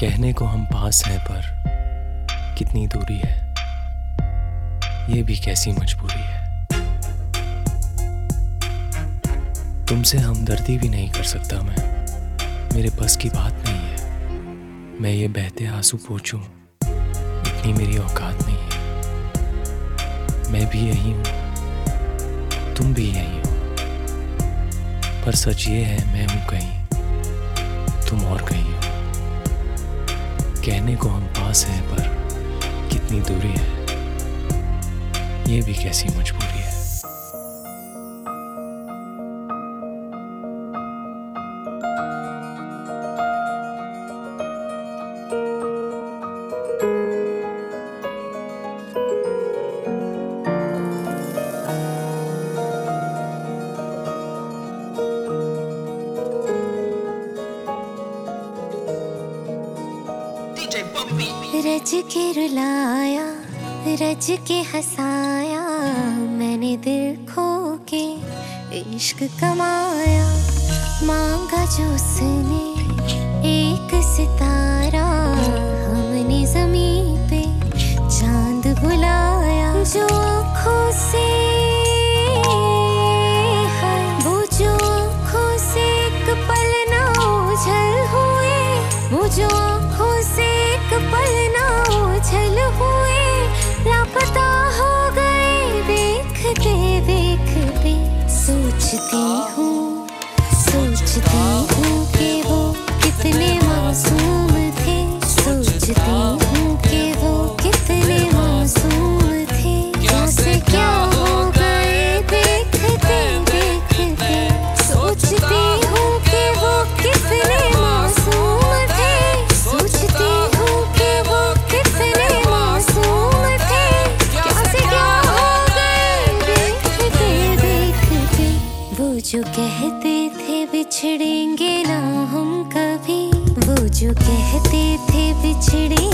कहने को हम पास हैं, पर कितनी दूरी है? ये भी कैसी मजबूरी है? तुमसे हमदर्दी भी नहीं कर सकता मैं। मेरे बस की बात नहीं है। मैं ये बहते आँसू पूछूँ, इतनी मेरी औकात नहीं है। मैं भी यही हूँ। तुम भी यही हो। पर सच ये है, मैं हूँ कहीं। तुम और कहीं हो। कहने को हम पास हैं, पर कितनी दूरी है? ये भी कैसी मजबूरी रज के हंसाया मैंने दिल खो के इश्क कमाया मांगा जो उसने सोचती हूँ सोचती 起离。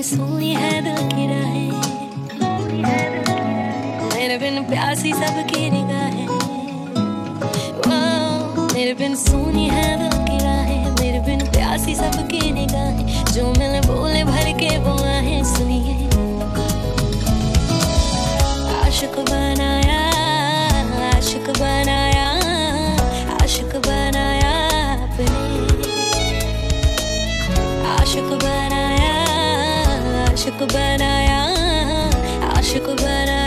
मेरे बिन है दिल की राहें मेरे बिन प्यासी सबकी निगाहें मेरे बिन सोनी है दिल की राहें मेरे बिन प्यासी सबकी निगाहें जो मिले बोले भर के वो आहें सुनिए। आशिक बनाया आशिक बनाया आशिक बनाया अपने। आशिक बनाया आशिक बनाया आशिक बनाया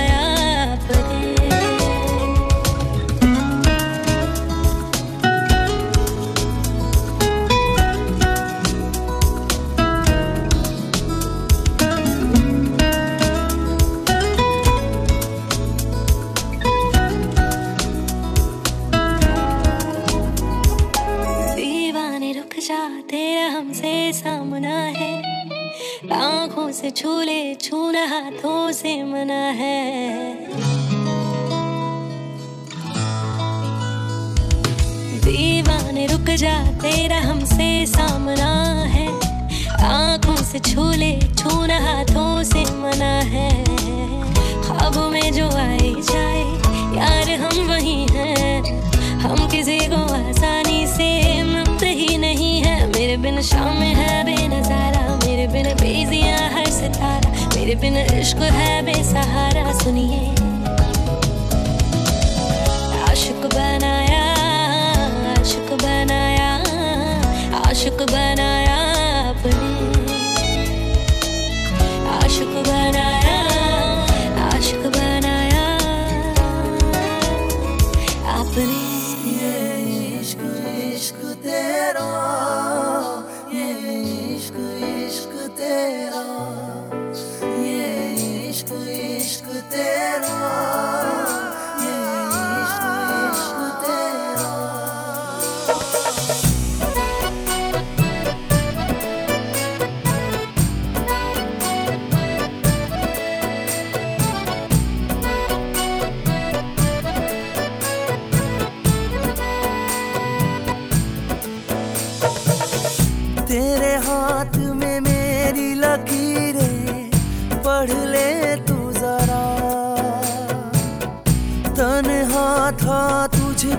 बिन इश्क है बेसहारा सुनिए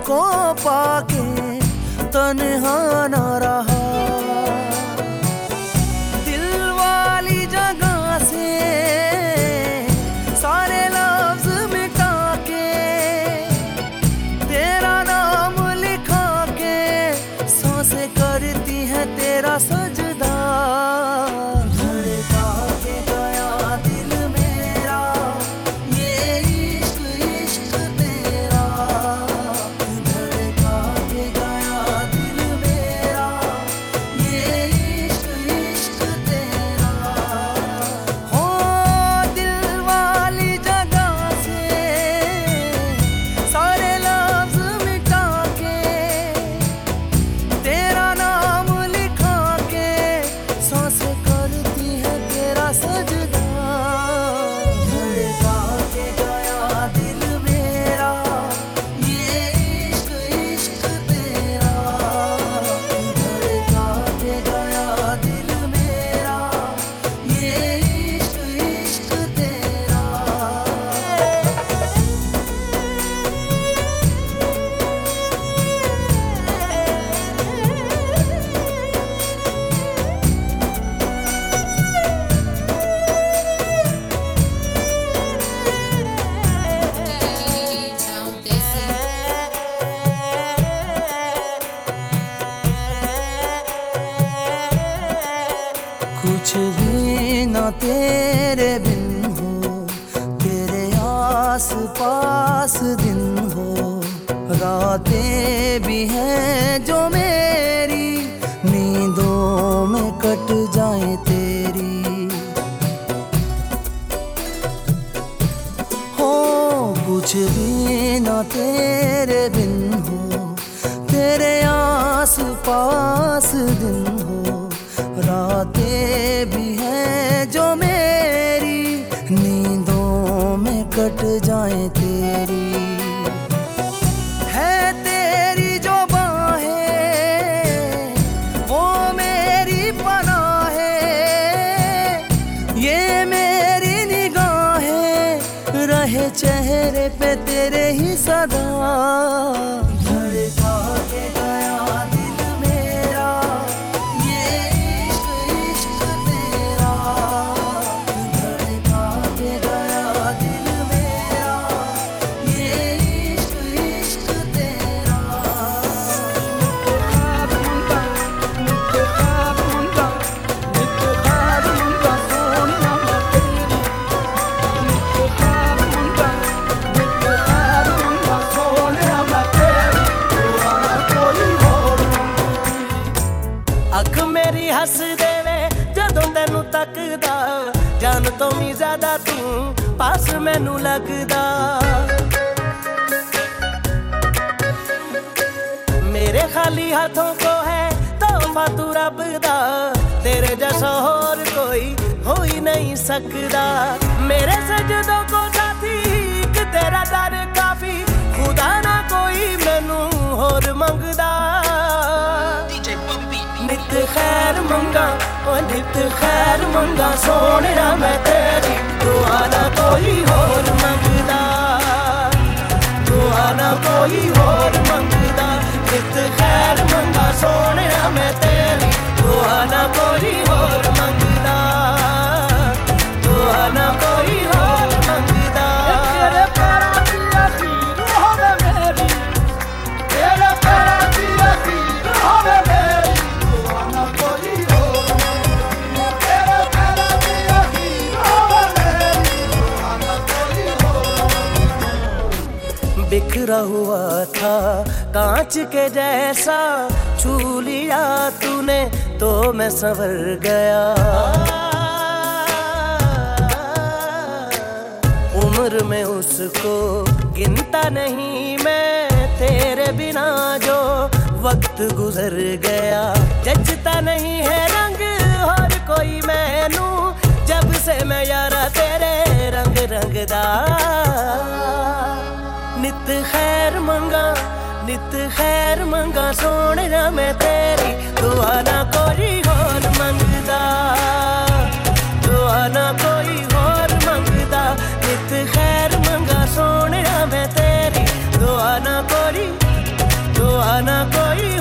को पाके तनहा ना रहा रातें भी हैं जो मेरी नींदों में कट जाए ਲੱਗਦਾ। ਮੇਰੇ ਖਾਲੀ ਹੱਥੋਂ ਕੋ ਹੈ ਤੋਹਫਾ ਤੂੰ ਰੱਬ ਦਾ। ਤੇਰੇ ਜੈਸਾ ਹੋਰ ਕੋਈ ਹੋਈ ਨਹੀਂ ਸਕਦਾ। ਮੇਰੇ ਸਜਦੋ ਕੋ ਸਾਥੀ, ਇੱਕ ਤੇਰਾ ਦਰ ਕਾਫੀ। ਖੁਦਾ ਨਾ ਕੋਈ ਮੈਨੂੰ ਹੋਰ ਮੰਗਦਾ। ਖੈਰ ਮੰਗਾ ਓ ਨਿਤ ਖੈਰ ਮੰਗਾ ਸੋਹਣਾ ਮੈਂ ਤੇਰੀ ਦੁਆ ਨਾ ਕੋਈ ਹੋਰ ਮੰਗਦਾ। ਦੁਆ ਨਾ ਕੋਈ ਹੋਰ ਮੰਗਦਾ, ਨਿਤ ਖੈਰ ਮੰਗਾ ਸੋਹਣਾ ਮੈਂ ਤੇਰੀ ਦੁਆ ਨਾ ਕੋਈ ਹੋਰ ਮੰਗਦਾ। ਦੁਆ ਨਾ बिखरा हुआ था, कांच के जैसा छू लिया तूने तो मैं संवर गया। उम्र में उसको गिनता नहीं मैं, तेरे बिना जो वक्त गुजर गया। जचता नहीं है रंग, और कोई मैनू, जब से मैं यारा तेरे रंग रंगदार ਨਿਤ ਖੈਰ ਮੰਗਾ, ਨਿਤ ਖੈਰ ਮੰਗਾ, ਸੋਹਣਾ ਮੈਂ ਤੇਰੀ ਦੁਆ ਨਾ ਕੋਈ ਹੋਰ ਮੰਗਦਾ। ਦੁਆ ਨਾ ਕੋਈ ਹੋਰ ਮੰਗਦਾ, ਨਿਤ ਖੈਰ ਮੰਗਾ, ਸੋਹਣਾ ਮੈਂ ਤੇਰੀ ਦੁਆ ਨਾ ਕੋਈ, ਦੁਆ ਨਾ ਕੋਈ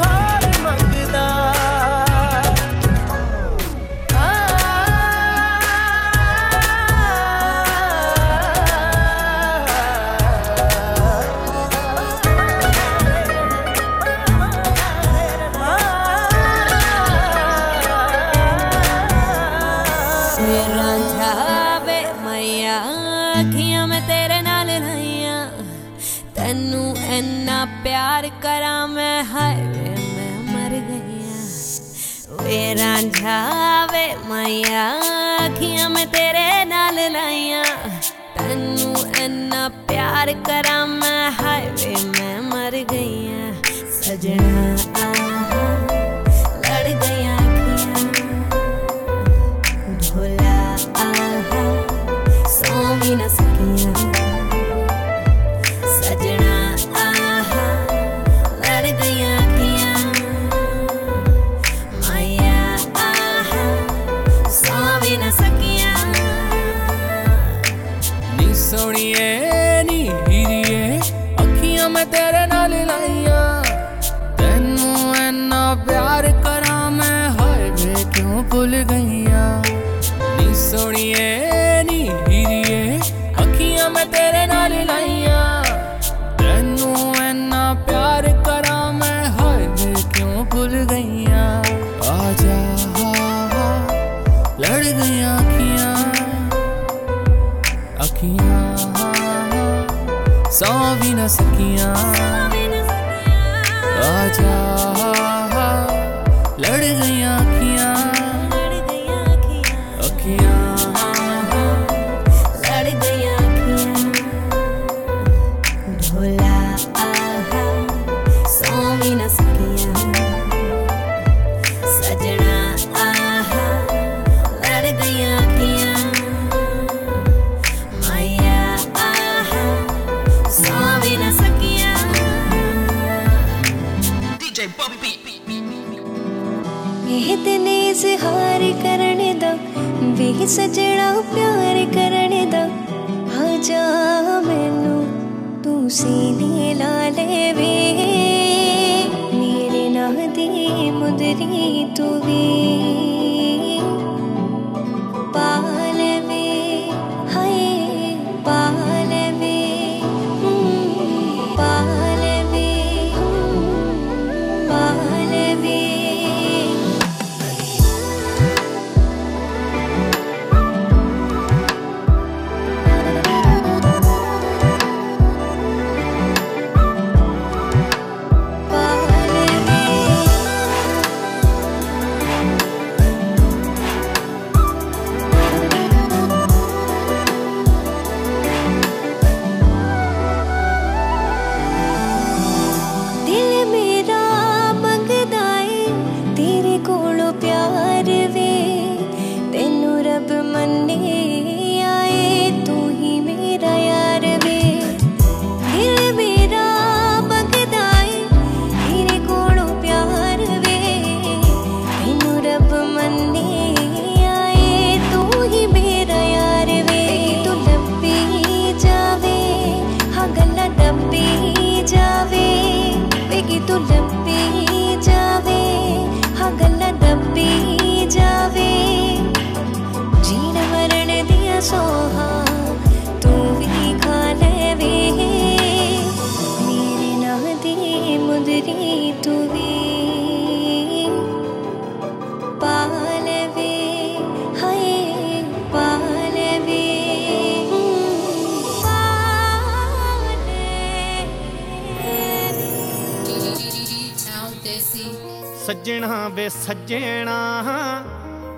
ਸੱਜਣਾ ਵੇ ਸੱਜਣਾ,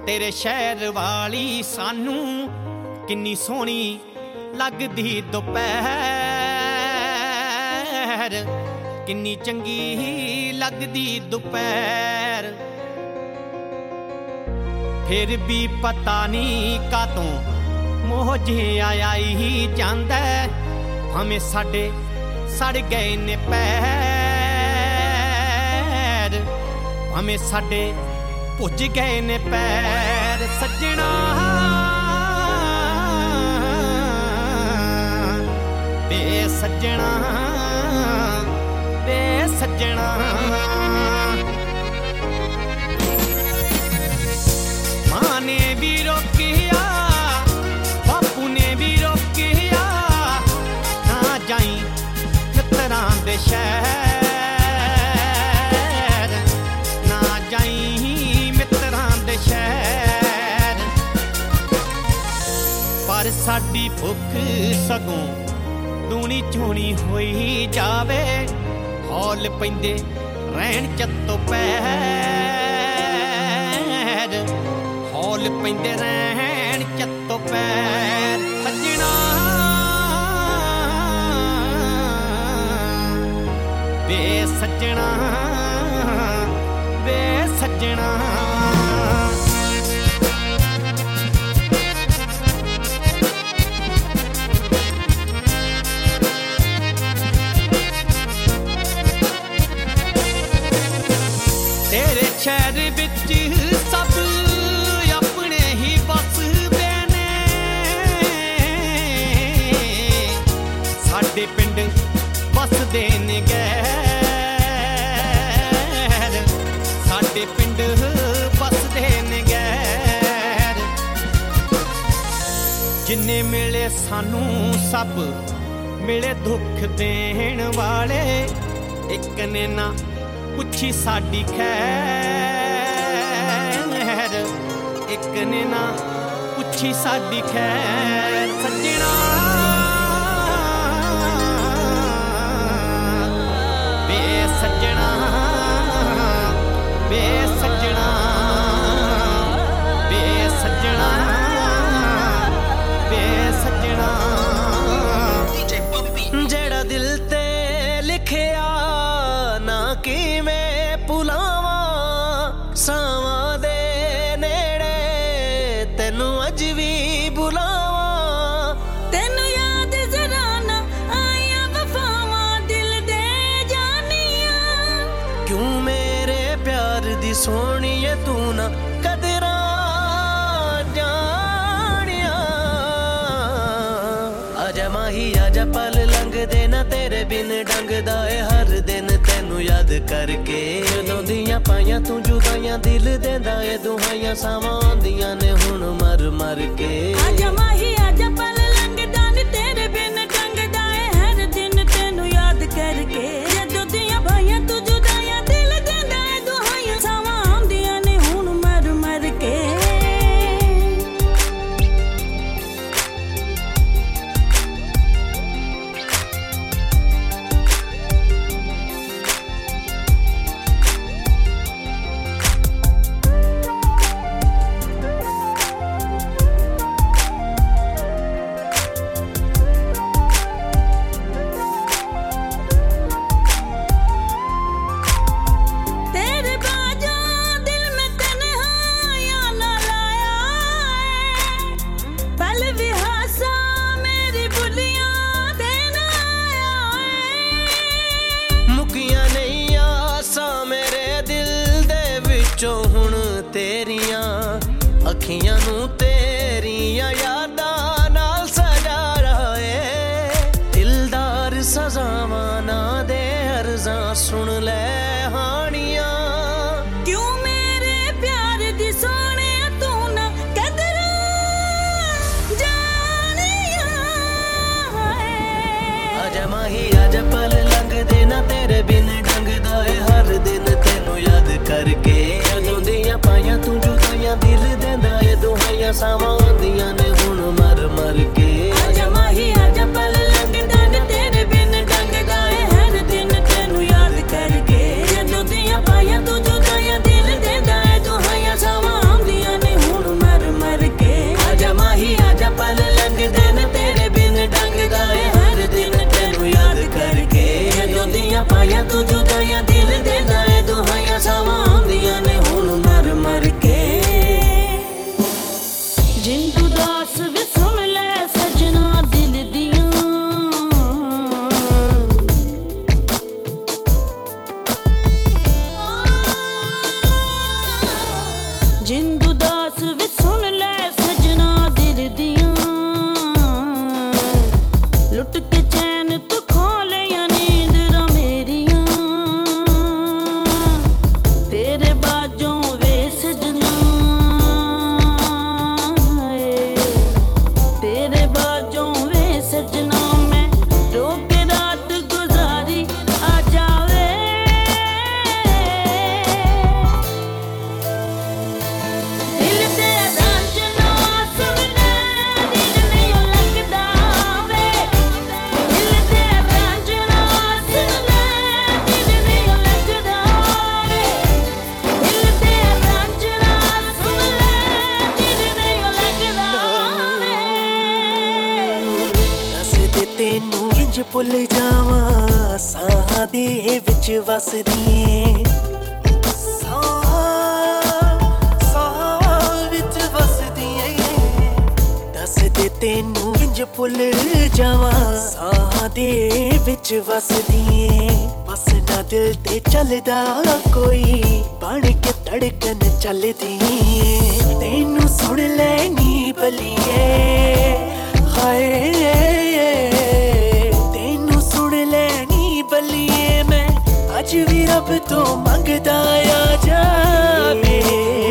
ਤੇਰੇ ਸ਼ਹਿਰ ਵਾਲੀ ਸਾਨੂੰ ਕਿੰਨੀ ਸੋਹਣੀ ਲੱਗਦੀ ਦੁਪਹਿਰ। ਕਿੰਨੀ ਚੰਗੀ ਲੱਗਦੀ ਦੁਪਹਿਰ। ਫਿਰ ਵੀ ਪਤਾ ਨਹੀਂ ਕਾਤੋਂ ਮੋਹ ਜੇ ਆਈ ਜਾਂਦਾ ਹਮੇ ਸਾਡੇ ਸੜ ਗਏ ਨੇ ਪੈਰ। ਹਮੇ ਸਾਡੇ ਭੁੱਜ ਗਏ ਨੇ ਪੈਰ ਸੱਜਣਾ। ਵੇ ਸੱਜਣਾ ਵੇ ਸੱਜਣਾ। ਸਾਡੀ ਭੁੱਖ ਸਗੋਂ ਦੂਣੀ ਚੋਣੀ ਹੋਈ ਜਾਵੇ। ਹੌਲ ਪੈਂਦੇ ਰਹਿਣ ਚੱਤੋ ਪੈਰ। ਹੌਲ ਪੈਂਦੇ ਰਹਿਣ ਚੱਤੋ ਪੈਰ। ਸੱਜਣਾ, ਵੇ ਸੱਜਣਾ। ਜਿੰਨੇ ਮਿਲੇ ਸਾਨੂੰ ਸਭ ਮਿਲੇ ਦੁੱਖ ਦੇਣ ਵਾਲੇ। ਇੱਕ ਨੇ ਨਾ ਪੁੱਛੀ ਸਾਡੀ ਖੈਰ। ਇੱਕ ਨੇ ਨਾ ਪੁੱਛੀ ਸਾਡੀ ਖੈਰ। ਸੱਜਣਾ। ਵੇ ਸੱਜਣਾ। ਵੇ ਸੱਜਣਾ। ਵੇ ਸੱਜਣਾ। ਵੇ ਆਜਾ ਮਾਹੀ ਆਜਾ ਪਲ ਲੰਘਦੇ ਨਾ ਤੇਰੇ ਬਿਨ ਡੰਗਦਾ ਏ ਹਰ ਦਿਨ ਤੈਨੂੰ ਯਾਦ ਕਰਕੇ ਜਦੋਂ ਦੀਆਂ ਪਾਈਆਂ ਤੂੰ ਜੁਦਾਈਆਂ ਦਿਲ ਦੇਂਦਾ। ਏ ਦੁਹਾਈਆਂ ਸਾਵਾਂ ਆਉਂਦੀਆਂ ਨੇ ਹੁਣ ਮਰ ਮਰ ਕੇ। ਆਜਾ ਮਾਹੀ ਆਜਾ ਪਲ ਦੁਹਾਈਆਂ ਸਾਵਾਂ ਧੜਕਨ ਚੱਲਦੀ ਤੈਨੂੰ ਸੁਣ ਲੈਣੀ ਬਲੀਏ। ਹਾਏ, ਤੈਨੂੰ ਸੁਣ ਲੈਣੀ ਬਲੀਏ। ਮੈਂ ਅੱਜ ਵੀ ਰੱਬ ਤੋਂ ਮੰਗਦਾ ਆ ਜਾ ਮੇਰੇ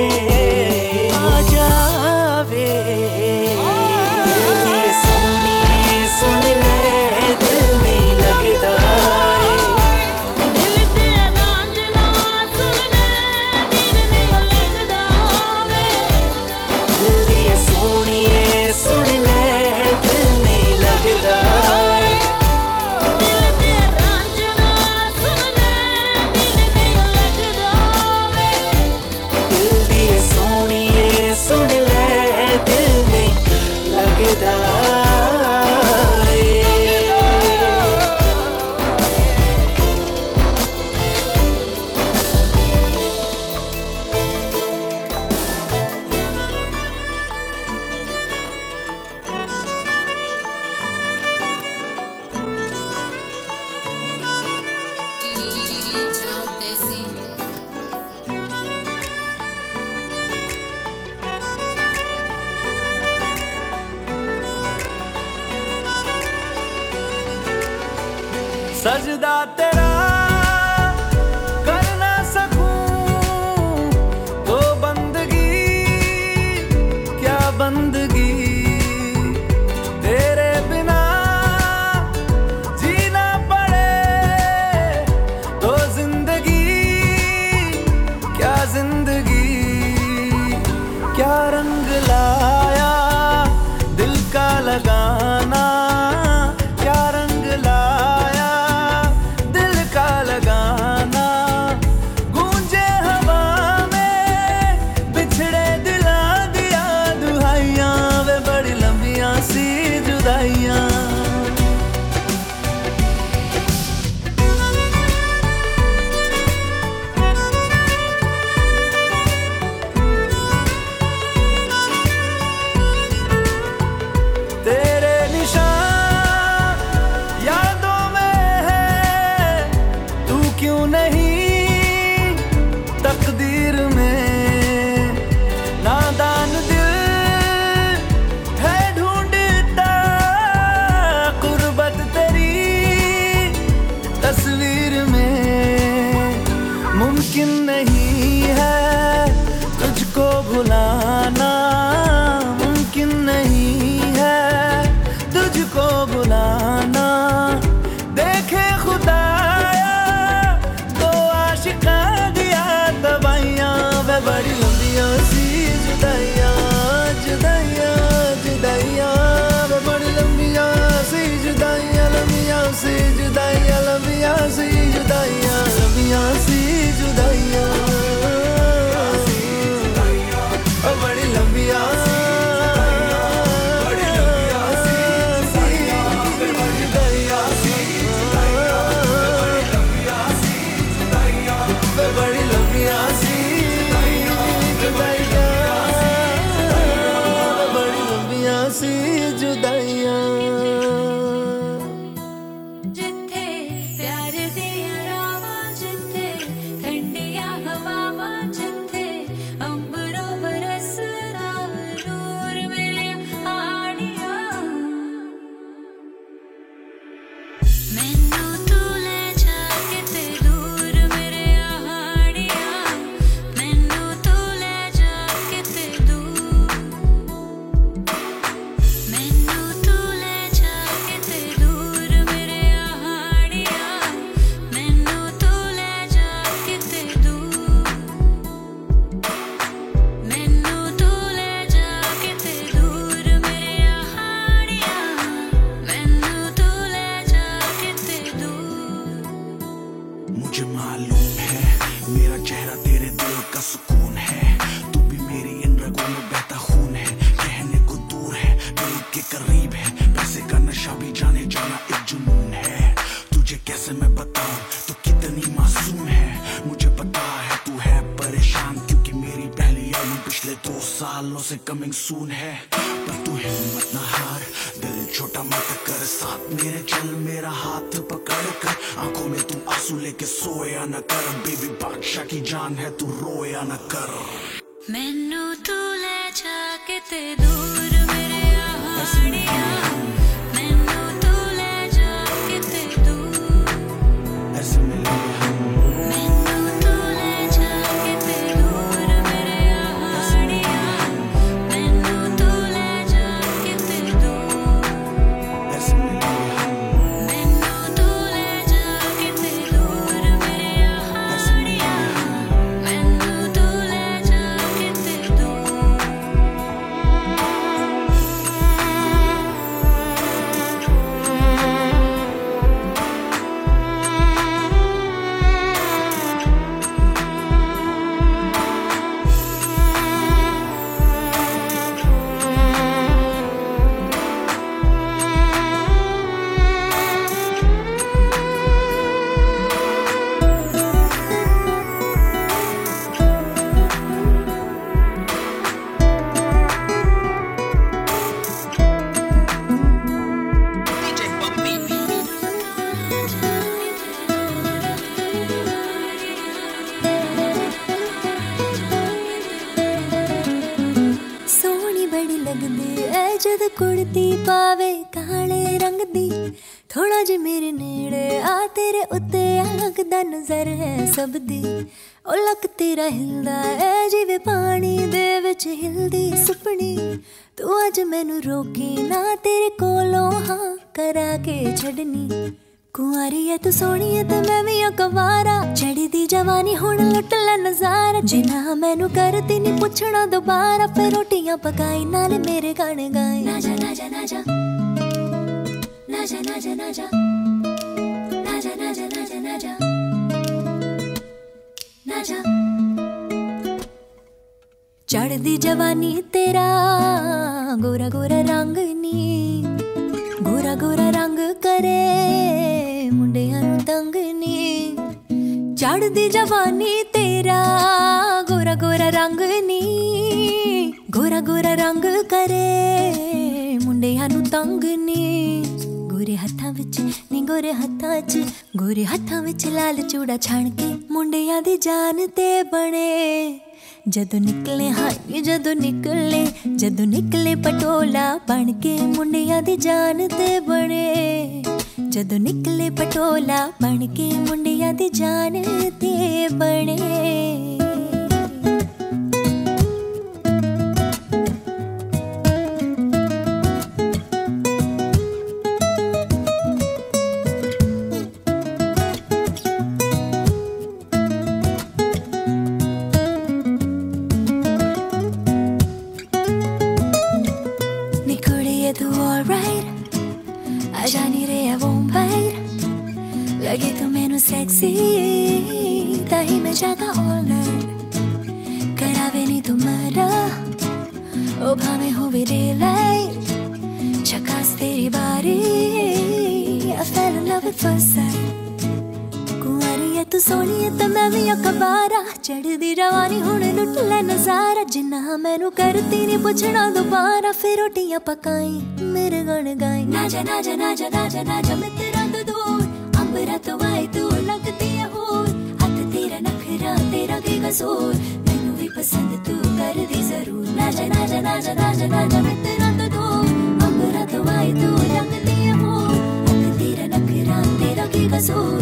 ચડદી જવાની તેરા ગોરા गोरा रंग करे ગોરા રંગ કરે મુંડિયાનું તંગની ચડદી જવાની તેરા ગોરા ગોરા રંગની गोरा रंग करे કરે મુંડિયાનું તંગની ਗੋਰਾ ਰੰਗ ਕਰੇ ਮੁੰਡਿਆਂ ਨੂੰ ਤੰਗ ਨੀ ਚੜਦੀ ਜਵਾਨੀ ਤੇਰਾ ਗੋਰਾ ਗੋਰਾ ਰੰਗ ਨੀ ਗੋਰਾ ਗੋਰਾ ਰੰਗ ਕਰੇ ਮੁੰਡਿਆਂ ਨੂੰ ਤੰਗ ਨੀ ਗੋਰੇ ਹੱਥਾਂ ਵਿੱਚ, ਨੀ ਗੋਰੇ ਹੱਥਾਂ 'ਚ। ਗੋਰੇ ਹੱਥਾਂ ਵਿੱਚ ਲਾਲ ਚੂੜਾ ਛਾਣ ਕੇ ਮੁੰਡਿਆਂ ਦੀ ਜਾਨ ਤੇ ਬਣੇ। ਜਦੋਂ ਨਿਕਲੇ, ਹਾਏ, ਜਦੋਂ ਨਿਕਲੇ ਜਦੋਂ ਨਿਕਲੇ ਪਟੋਲਾ ਬਣ ਕੇ ਮੁੰਡਿਆਂ ਦੀ ਜਾਨ ਤੇ ਬਣੇ। ਜਦੋਂ ਨਿਕਲੇ ਪਟੋਲਾ ਬਣ ਕੇ ਮੁੰਡਿਆਂ ਦੀ ਜਾਨ ਤੇ ਬਣੇ। ताही तो रवानी हुन लुट ले जिन्ना मैनू करती फिर रोटियाँ पकाई, मेरे गण गाई। ना जा ना जा ना जा ना जा ना जा दूर अंबरा तो ਨਖਰਾ ਤੇਰਾ ਕੀ ਕਸੂਰ ਮੈਨੂੰ ਵੀ ਪਸੰਦ ਤੂੰ ਕਰਦੀ ਜ਼ਰੂਰ ਨਾ ਜਾ ਨਾ ਜਾ ਨਾ ਜਾ ਨਾ ਜਾ ਨਾ ਜਾ ਮੈਂ ਤੇਰਾ ਤੋਂ ਦੂਰ ਅੰਬਰਾ ਤੋਂ ਵਾਈ ਤੂੰ ਲੱਗਦੀ ਐ ਹੋਰ ਹੱਥ ਤੇਰਾ ਨਖਰਾ ਤੇਰਾ ਕੀ ਕਸੂਰ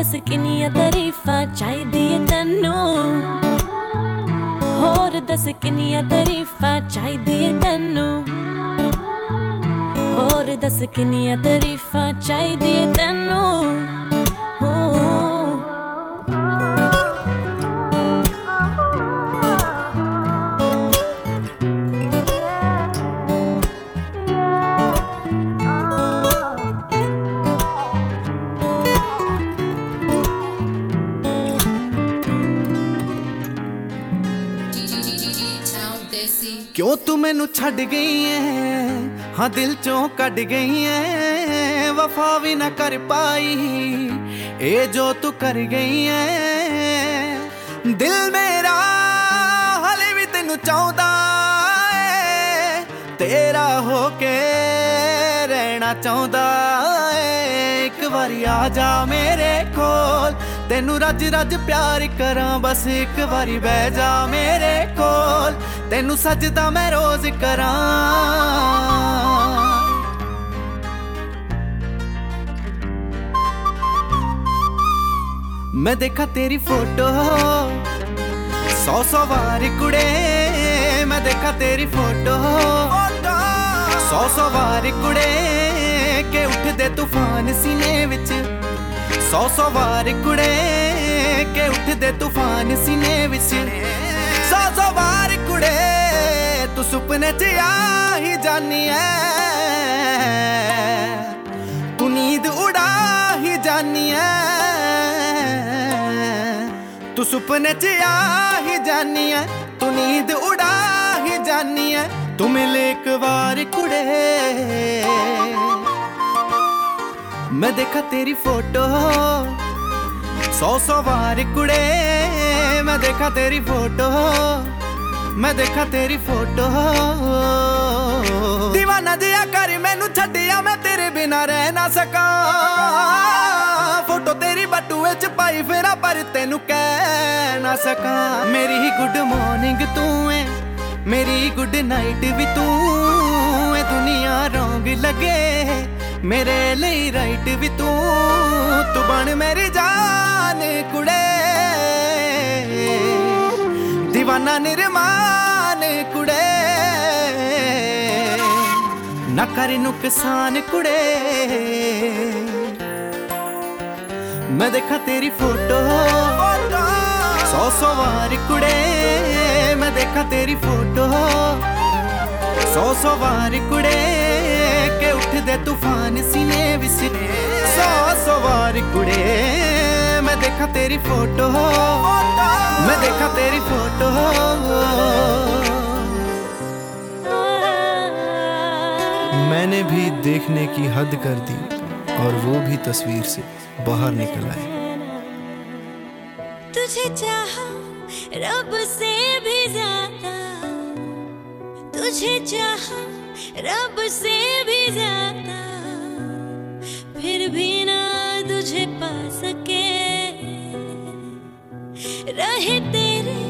دسك إني طريفة تعيدي تنو هور دسك إني طريفة تعيدي تنو هور دسك إني طريفة تعيدي تنو ਕਿਉਂ ਤੂੰ ਮੈਨੂੰ ਛੱਡ ਗਈ ਐ ਹਾਂ, ਦਿਲ ਚੋਂ ਕੱਢ ਗਈ ਐ ਵਫਾ ਵੀ ਨਾ ਕਰ ਪਾਈ। ਇਹ ਜੋ ਤੂੰ ਕਰ ਗਈ ਐ ਦਿਲ ਮੇਰਾ ਹਲੇ ਵੀ ਤੈਨੂੰ ਚਾਹੁੰਦਾ ਏ। ਤੇਰਾ ਹੋ ਕੇ ਰਹਿਣਾ ਚਾਹੁੰਦਾ ਏ। ਇੱਕ ਵਾਰੀ ਆ ਜਾ ਮੇਰੇ ਕੋਲ। ਤੈਨੂੰ ਰੱਜ ਰੱਜ ਪਿਆਰ ਕਰਾਂ। ਬਸ ਇੱਕ ਵਾਰੀ ਬਹਿ ਜਾ ਮੇਰੇ ਕੋਲ। ਤੈਨੂੰ ਸਜਦਾ ਮੈਂ ਰੋਜ਼ ਕਰਾਂ। ਮੈਂ ਦੇਖਾ ਤੇਰੀ ਫੋਟੋ ਸੌ ਸੌ ਵਾਰ ਕੁੜੇ ਮੈਂ ਦੇਖਾ ਤੇਰੀ ਫੋਟੋ। ਸੌ ਸੌ ਵਾਰ ਕੁੜੇ ਕਿ ਉੱਠਦੇ ਤੂਫਾਨ ਸੀਨੇ ਵਿੱਚ। ਸੌ ਸੌ ਵਾਰ ਕੁੜੇ ਕਿ ਉੱਠਦੇ ਤੂਫਾਨ ਸੀਨੇ ਵਿੱਚ। ਸੌ ਸੌ ਵਾਰ ਕੁੜੇ, ਤੂੰ ਸੁਪਨੇ 'ਚ ਆ ਹੀ ਜਾਨੀ ਐ। ਤੂੰ ਨੀਂਦ ਉਡਾ ਹੀ ਜਾਨੀ ਐ। ਤੂੰ ਸੁਪਨੇ 'ਚ ਆ ਹੀ ਜਾਨੀ ਐ। ਤੂੰ ਨੀਂਦ ਉਡਾ ਹੀ ਜਾਨੀ ਐ। ਤੂੰ ਮਿਲੇ ਇੱਕ ਵਾਰ ਕੁੜੇ। ਮੈਂ ਦੇਖਾ ਤੇਰੀ ਫੋਟੋ। ਸੌ ਸੌ ਵਾਰ ਕੁੜੇ ਮੈਂ ਦੇਖਾ ਤੇਰੀ ਫੋਟੋ। ਮੈਂ ਦੇਖਾ ਤੇਰੀ ਫੋਟੋ। دیਵਾਨਾ ਜਿਆ ਕਰ ਮੈਨੂੰ ਛੱਡਿਆ ਮੈਂ ਤੇਰੇ ਬਿਨਾ ਰਹਿ ਨਾ ਸਕਾਂ। ਫੋਟੋ ਤੇਰੀ ਬਟੂਏ ਚ ਪਾਈ ਫੇਰਾ ਪਰ ਤੈਨੂੰ ਕਹਿ ਨਾ ਸਕਾਂ। ਮੇਰੀ ਹੀ ਗੁੱਡ ਮਾਰਨਿੰਗ ਤੂੰ ਏ, ਮੇਰੀ ਗੁੱਡ ਨਾਈਟ ਵੀ ਤੂੰ ਏ। ਦੁਨੀਆ ਰੋਂਗ ਲੱਗੇ, ਮੇਰੇ ਲਈ ਰਾਈਟ ਵੀ ਤੂੰ। ਤੂੰ ਬਣ ਮੇਰੀ ਜਾਨ, ਕੁੜੇ। دیਵਾਨਾ ਨਿਰਮਾਨ ਕੁੜੇ ਨਾ ਕਰ ਨੁਕਸਾਨ ਕੁੜੇ ਮੈਂ ਦੇਖਾ ਤੇਰੀ ਫੋਟੋ ਸੌ ਸੌ ਵਾਰ ਕੁੜੇ ਮੈਂ ਦੇਖਾ ਤੇਰੀ ਫੋਟੋ ਸੌ ਸੌ ਵਾਰ ਕੁੜੇ ਕਿ ਉੱਠਦੇ ਤੂਫਾਨ ਸੀਨੇ ਵਿੱਚ ਸੌ ਸੌ ਵਾਰ ਕੁੜੇ मैं देखा तेरी फ़ोटो। मैं देखा तेरी फ़ोटो। हो मैंने भी देखने की हद कर दी और वो भी तस्वीर से बाहर निकल आए। तुझे चाहा रब से भी ज़्यादा। तुझे चाहा रब से भी ज़्यादा। फिर भी ना तुझे पा सके। ਰਹੇ ਤੇਰੇ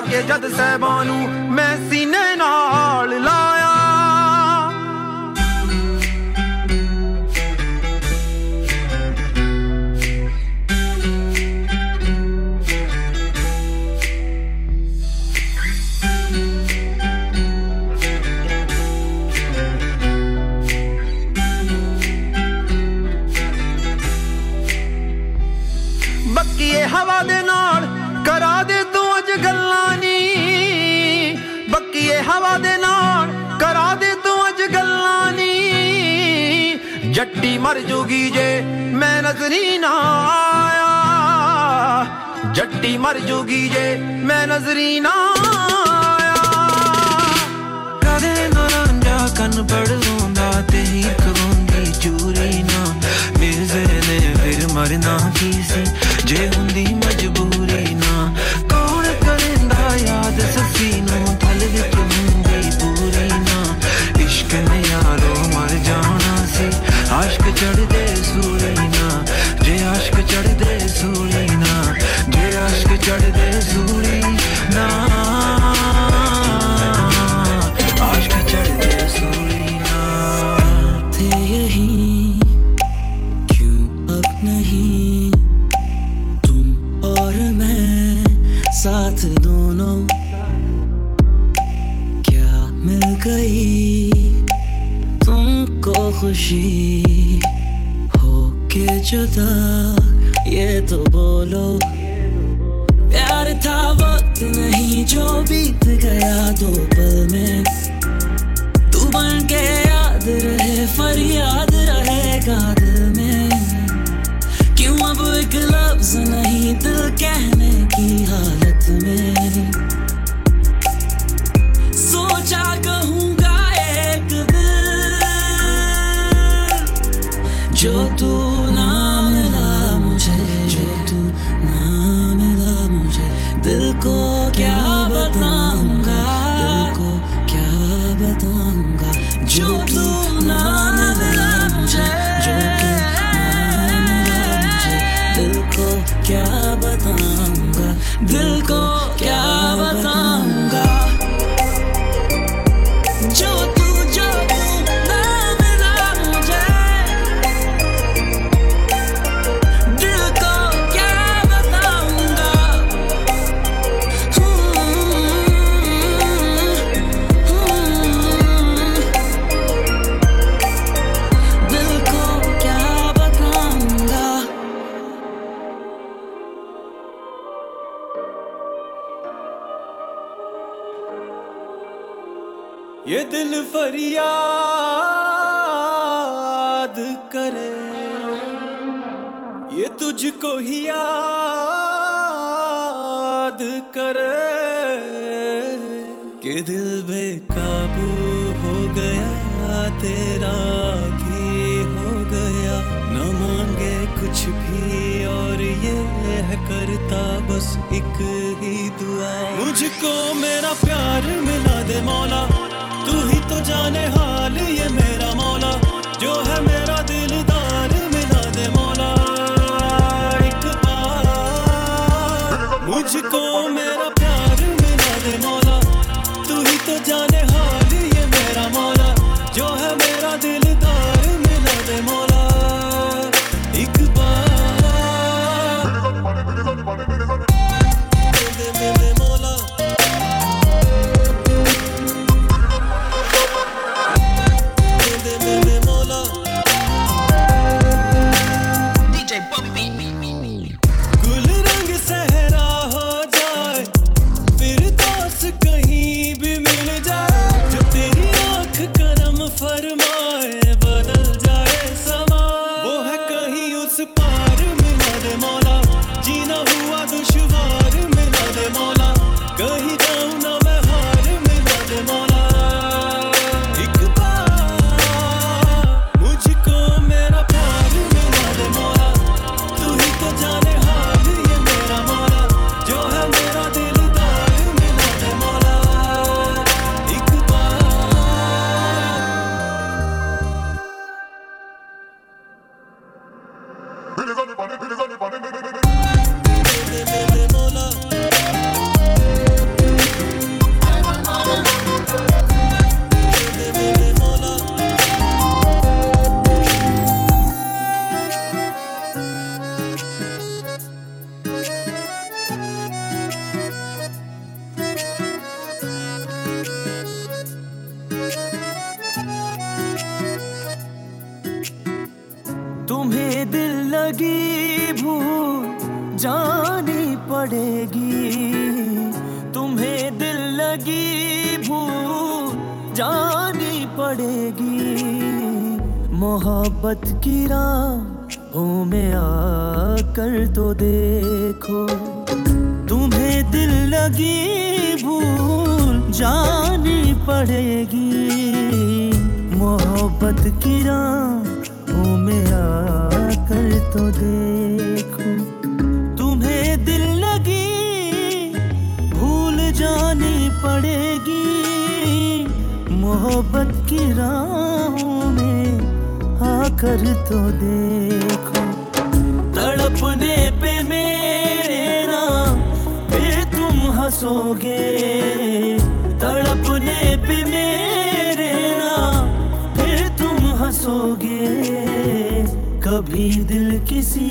ਕੇ ਜਦ ਸਹਿਬਾਂ ਨੂੰ ਮੈਂ ਸੀਨੇ ਨਾਲ ਲਾਇਆ ਮਰ ਜੂਗੀ ਜੇ ਮੈਂ ਨਜ਼ਰੀ ਨਾ ਆਇਆ। ਜੱਟੀ ਮਰ ਜੂਗੀ ਜੇ ਮੈਂ ਨਜ਼ਰੀ ਨਾ ਆਇਆ। ਕਦੇ ਨਾ ਰਾਂਝਾ ਕੰਨ ਪੜਵਾਉਂਦਾ ਤੇ ਹੀ ਖਵਾਉਂਦੀ ਚੂਰੀ ਨਾ। ਮਿਰਜ਼ੇ ਨੇ ਫਿਰ ਮਰਨਾ ਕੀ ਸੀ? ਜੇ ਹੁੰਦੀ ਮਜਬੂਰੀ ਚੜਦੇ ਸੂਲੀ ਨਾ ਜੇ ਆਸ਼ਕ ਚੜਦੇ ਸੂਲੀ ਨਾ ਜੇ ਆਸ਼ਕ ਚੜਦੇ ਸੂਲੀ याद करे। ये तुझको ही याद करे के दिल बेकाबू हो गया, तेरा की हो गया। न मांगे कुछ भी और ये है करता, बस एक ही दुआ। मुझको मेरा प्यार मिला दे मौला। जाने हो पाओगे कभी दिल किसी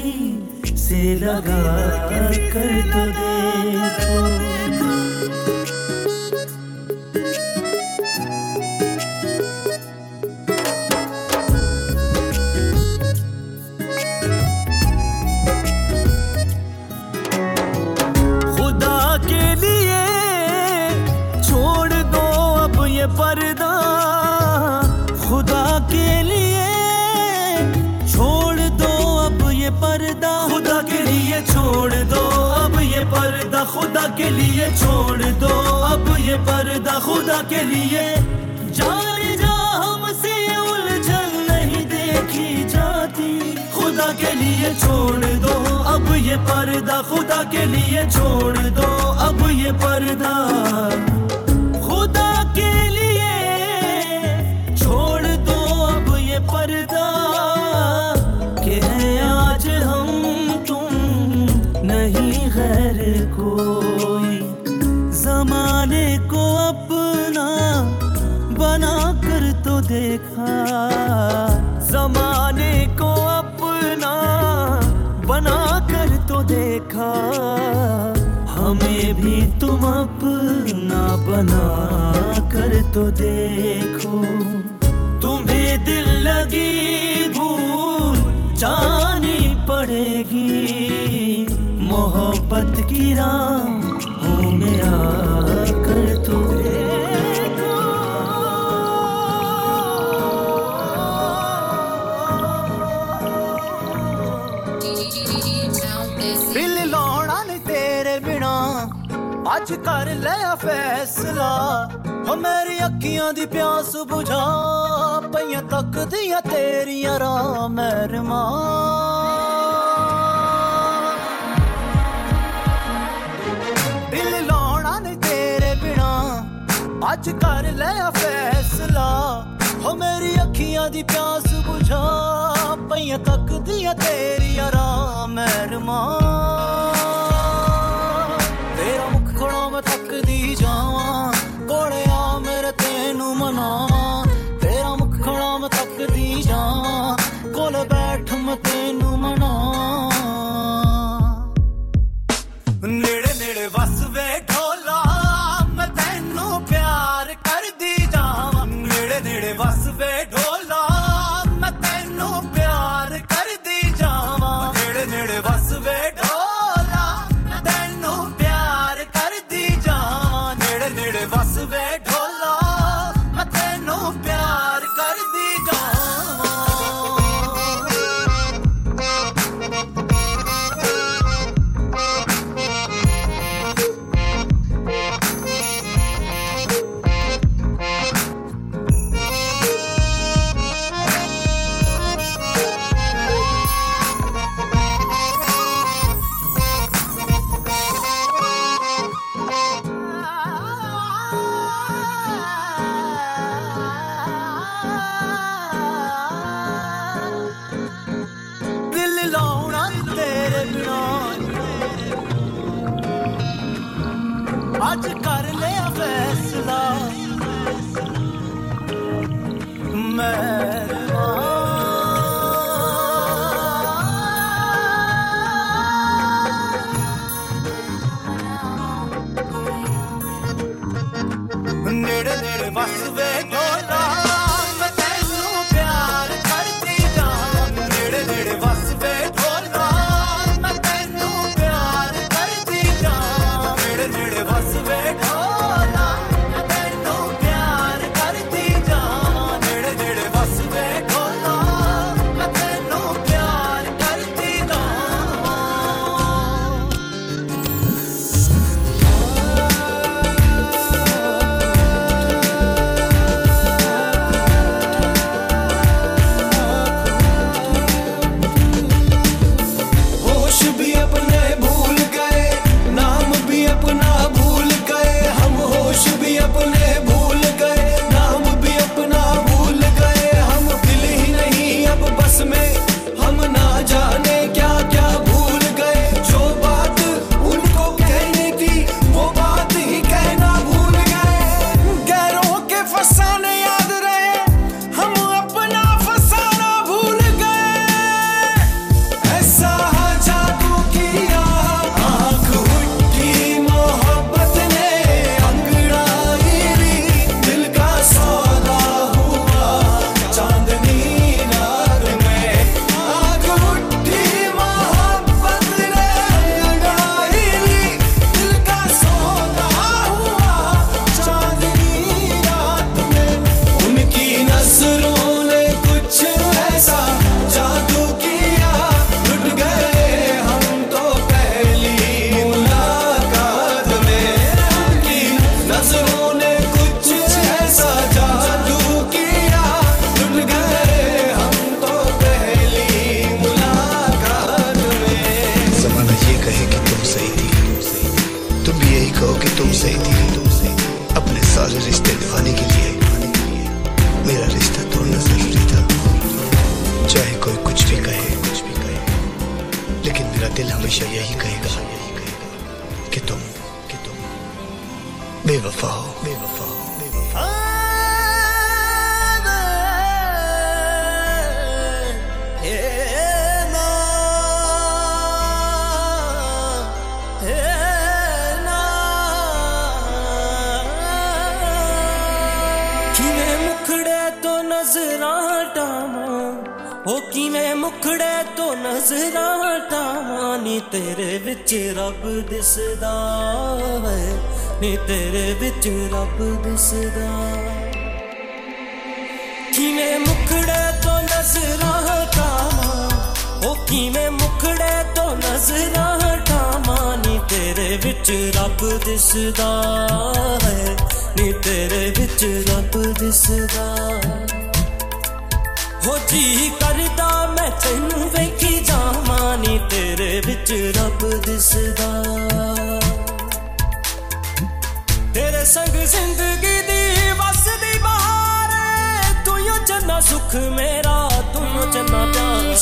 से लगा कर तो देखो के लिए छोड़ दो। अब ये पर्दा खुदा के लिए। जान जा, हमसे उलझन नहीं देखी जाती। खुदा के लिए छोड़ दो। अब ये पर्दा खुदा के लिए छोड़ दो। अब ये पर्दा देखा, जमाने को अपना बना कर तो देखा, हमें भी तुम अपना बना कर तो देखो। तुम्हें दिल लगी भूल जानी पड़ेगी, मोहब्बत की राह ਅੱਜ ਕਰ ਲਿਆ ਫੈਸਲਾ। ਹੋ ਮੇਰੀ ਅੱਖੀਆਂ ਦੀ ਪਿਆਸ ਬੁਝਾ, ਪਈਆਂ ਤੱਕਦੀਆਂ ਤੇਰੀਆਂ ਰਾਹ ਮਰਮਾ ਦਿਲ ਲਾਉਣਾ ਨਹੀਂ ਤੇਰੇ ਬਿਨਾ, ਅੱਜ ਕਰ ਲਿਆ ਫੈਸਲਾ। ਹੋ ਮੇਰੀ ਅੱਖੀਆਂ ਦੀ ਪਿਆਸ ਬੁਝਾ, ਪਈਆਂ ਤੱਕਦੀਆਂ ਤੇਰੀਆਂ ਰਾਹ ਮਰਮਾ ਨਾ ਤੇਰਾ ਮੁਖੜਾ ਮੈਂ ਤੱਕਦੀ ਜਾਂ ਕੋਲ ਬੈਠ ਮੈਂ ਤੈਨੂੰ ਮਨਾ ਅੱਜ ਕਰ ਲਿਆ ਫੈਸਲਾ। ਮੈਂ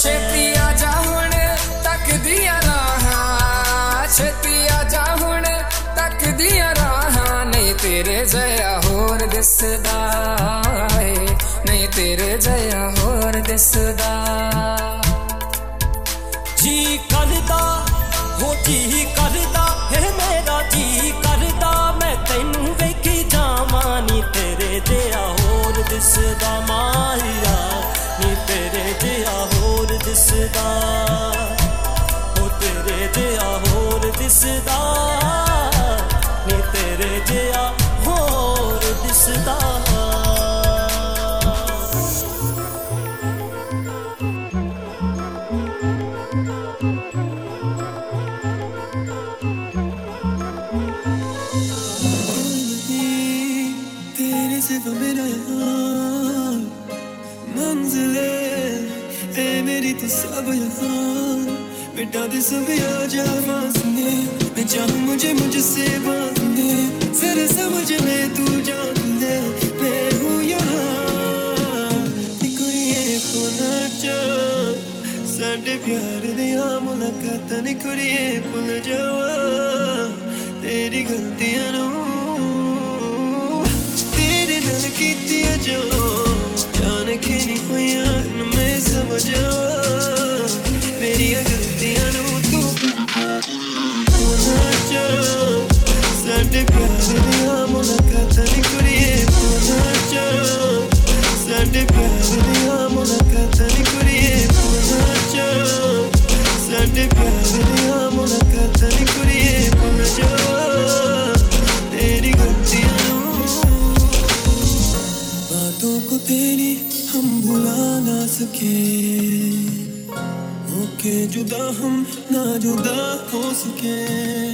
ਛੇਤੀ ਆ ਜਾ ਹੁਣ ਤੱਕਦੀਆਂ ਰਾਹਾਂ ਛੇਤੀ ਆ ਜਾ ਹੁਣ ਤੱਕਦੀਆਂ ਰਾਹਾਂ ਨਹੀਂ ਤੇਰੇ ਜਿਹਾ ਹੋਰ ਦਿਸਦਾ ਏ ਨਹੀਂ ਤੇਰੇ ਜਿਹਾ ਹੋਰ ਦਿਸਦਾ ਜੀ ਕਰਦਾ ਹੋ ਜੀ ਕਰਦਾ बेटा दे सब आ जा वासने मैं चाहूँ मुझे मुझसे बांधने जरा समझ ले तू जान ले मैं हूँ यहाँ कोई ये पुना ਸਾਡੇ ਪਿਆਰ ਦੀਆਂ ਮੁਲਾਕਾਤਾਂ ਨੇ ਕੁੜੀਏ ਭੁੱਲ ਜਾਵਾਂ ਤੇਰੀ ਗਲਤੀਆਂ ਨੂੰ ਤੇਰੇ ਨਾਲ ਕੀਤੀਆਂ ਜੋ ਜਾਣ ਕੇ ਨਹੀਂ ਹੋਈਆਂ ਨੂੰ ਮੈਂ ਸਮਝ ਜਾਵਾਂ ਮੇਰੀਆਂ ਗਲਤੀਆਂ ਨੂੰ ਤੂੰ ਭੁੱਲ ਜਾ ਸਾਡੇ ਪਿਆਰ ਦੀਆਂ ਮੁਲਾਕਾਤਾਂ ਨੇ ਕੁੜੀਏ ਭੁੱਲ ਜਾ ਸਾਡੇ ਪਿਆਰ ਦੀਆਂ ਮੁਲਾਕਾਤਾਂ ਨੇ ਕੁੜੀਏ ਭੁੱਲ ਜਾ ਸਾਡੇ ਪਿਆਰ ਦੀਆਂ ਮੁਲਾਕਾਤਾਂ ਨੇ ਕੁੜੀਏ ਭੁੱਲ ਜਾ तेरी गलतियां बातों को तेरी हम भुला ना सके होके जुदा हम ना जुदा हो सके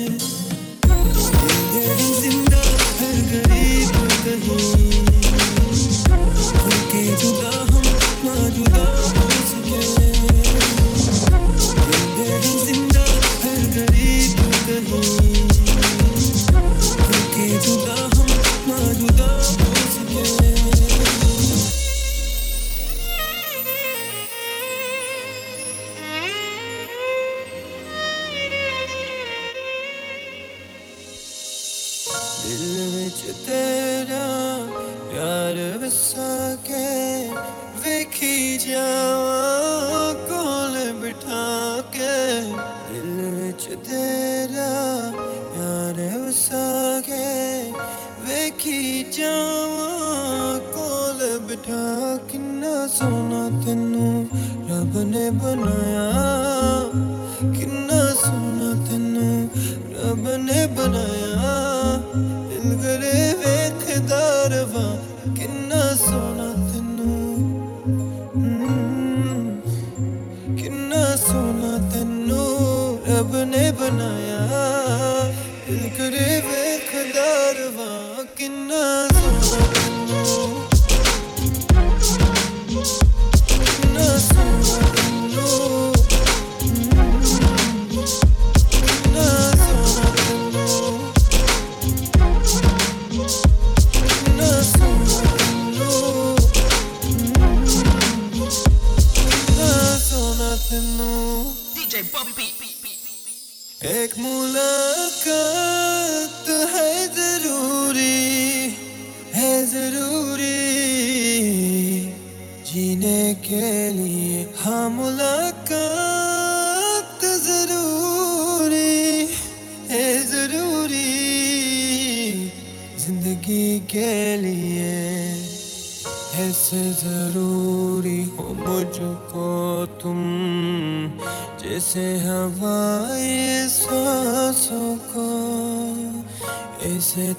Mula.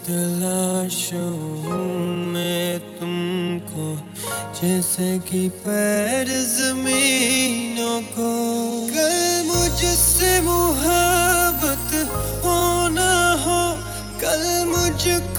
तलाशूं मैं तुमको जैसे कि पैर जमीनों को। कल मुझसे मुहब्बत होना कल मुझको